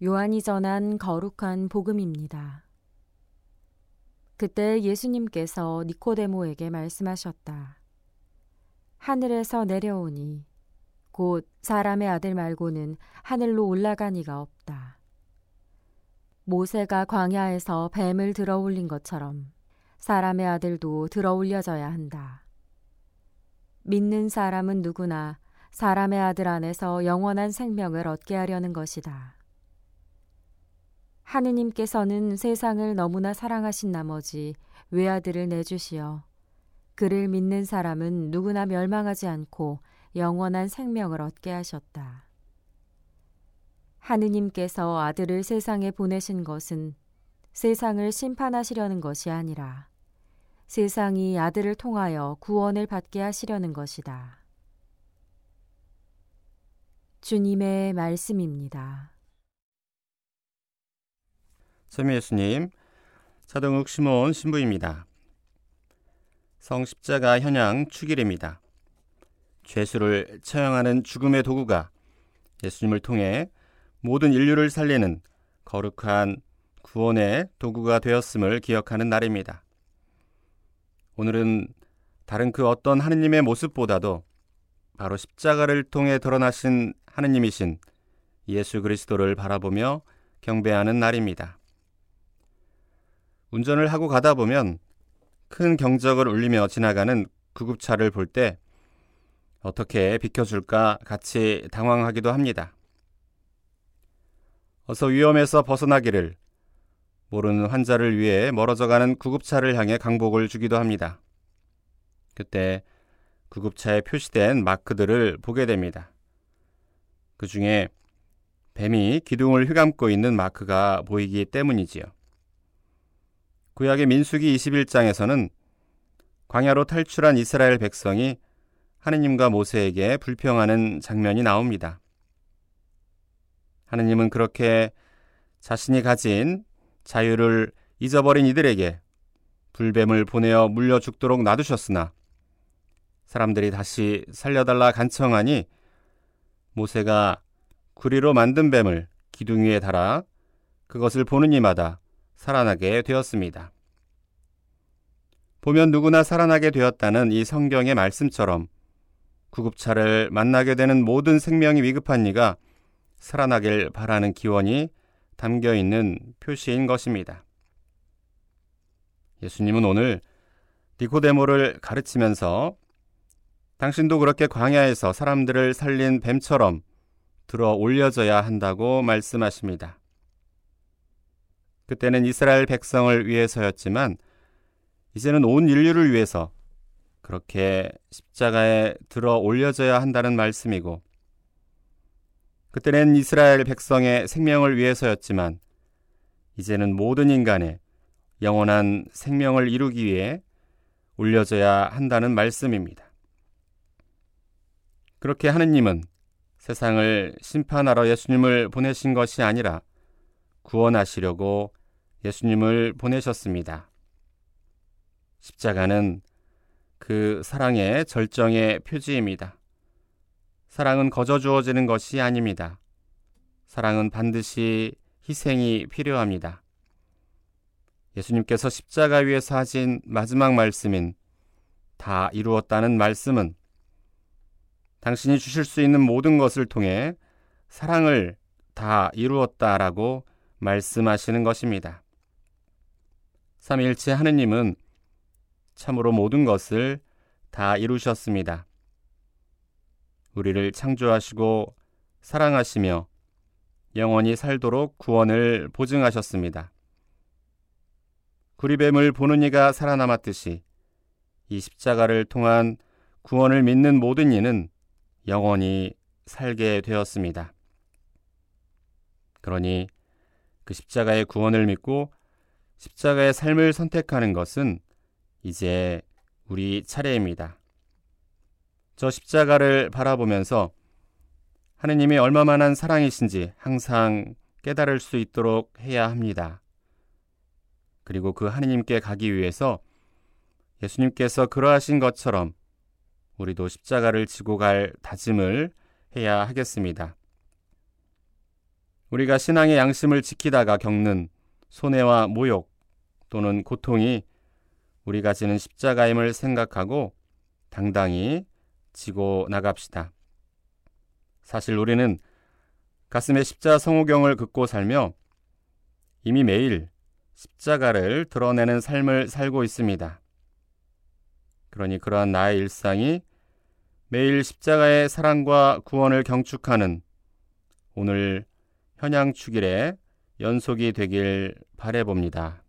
요한이 전한 거룩한 복음입니다. 그때 예수님께서 니코데모에게 말씀하셨다. 하늘에서 내려오니 곧 사람의 아들 말고는 하늘로 올라간 이가 없다. 모세가 광야에서 뱀을 들어 올린 것처럼 사람의 아들도 들어 올려져야 한다. 믿는 사람은 누구나 사람의 아들 안에서 영원한 생명을 얻게 하려는 것이다. 하느님께서는 세상을 너무나 사랑하신 나머지 외아들을 내주시어 그를 믿는 사람은 누구나 멸망하지 않고 영원한 생명을 얻게 하셨다. 하느님께서 아들을 세상에 보내신 것은 세상을 심판하시려는 것이 아니라 세상이 아들을 통하여 구원을 받게 하시려는 것이다. 주님의 말씀입니다. 세미 예수님, 차동욱 시몬 신부입니다. 성 십자가 현양 축일입니다. 죄수를 처형하는 죽음의 도구가 예수님을 통해 모든 인류를 살리는 거룩한 구원의 도구가 되었음을 기억하는 날입니다. 오늘은 다른 그 어떤 하느님의 모습보다도 바로 십자가를 통해 드러나신 하느님이신 예수 그리스도를 바라보며 경배하는 날입니다. 운전을 하고 가다 보면 큰 경적을 울리며 지나가는 구급차를 볼 때 어떻게 비켜줄까 같이 당황하기도 합니다. 어서 위험에서 벗어나기를 모르는 환자를 위해 멀어져가는 구급차를 향해 강복을 주기도 합니다. 그때 구급차에 표시된 마크들을 보게 됩니다. 그 중에 뱀이 기둥을 휘감고 있는 마크가 보이기 때문이지요. 구약의 민수기 21장에서는 광야로 탈출한 이스라엘 백성이 하느님과 모세에게 불평하는 장면이 나옵니다. 하느님은 그렇게 자신이 가진 자유를 잊어버린 이들에게 불뱀을 보내어 물려 죽도록 놔두셨으나 사람들이 다시 살려달라 간청하니 모세가 구리로 만든 뱀을 기둥 위에 달아 그것을 보는 이마다 살아나게 되었습니다. 보면 누구나 살아나게 되었다는 이 성경의 말씀처럼 구급차를 만나게 되는 모든 생명이 위급한 이가 살아나길 바라는 기원이 담겨 있는 표시인 것입니다. 예수님은 오늘 니코데모를 가르치면서 당신도 그렇게 광야에서 사람들을 살린 뱀처럼 들어 올려져야 한다고 말씀하십니다. 그때는 이스라엘 백성을 위해서였지만 이제는 온 인류를 위해서 그렇게 십자가에 들어 올려져야 한다는 말씀이고 그때는 이스라엘 백성의 생명을 위해서였지만 이제는 모든 인간의 영원한 생명을 이루기 위해 올려져야 한다는 말씀입니다. 그렇게 하느님은 세상을 심판하러 예수님을 보내신 것이 아니라 구원하시려고 예수님을 보내셨습니다. 십자가는 그 사랑의 절정의 표지입니다. 사랑은 거저 주어지는 것이 아닙니다. 사랑은 반드시 희생이 필요합니다. 예수님께서 십자가 위에서 하신 마지막 말씀인 다 이루었다는 말씀은 당신이 주실 수 있는 모든 것을 통해 사랑을 다 이루었다라고 말씀하시는 것입니다. 삼일체 하느님은 참으로 모든 것을 다 이루셨습니다. 우리를 창조하시고 사랑하시며 영원히 살도록 구원을 보증하셨습니다. 구리뱀을 보는 이가 살아남았듯이 이 십자가를 통한 구원을 믿는 모든 이는 영원히 살게 되었습니다. 그러니 그 십자가의 구원을 믿고 십자가의 삶을 선택하는 것은 이제 우리 차례입니다. 저 십자가를 바라보면서 하느님이 얼마만한 사랑이신지 항상 깨달을 수 있도록 해야 합니다. 그리고 그 하느님께 가기 위해서 예수님께서 그러하신 것처럼 우리도 십자가를 지고 갈 다짐을 해야 하겠습니다. 우리가 신앙의 양심을 지키다가 겪는 손해와 모욕 또는 고통이 우리가 지는 십자가임을 생각하고 당당히 지고 나갑시다. 사실 우리는 가슴에 십자 성호경을 긋고 살며 이미 매일 십자가를 드러내는 삶을 살고 있습니다. 그러니 그러한 나의 일상이 매일 십자가의 사랑과 구원을 경축하는 오늘 현양 축일의 연속이 되길 바래봅니다.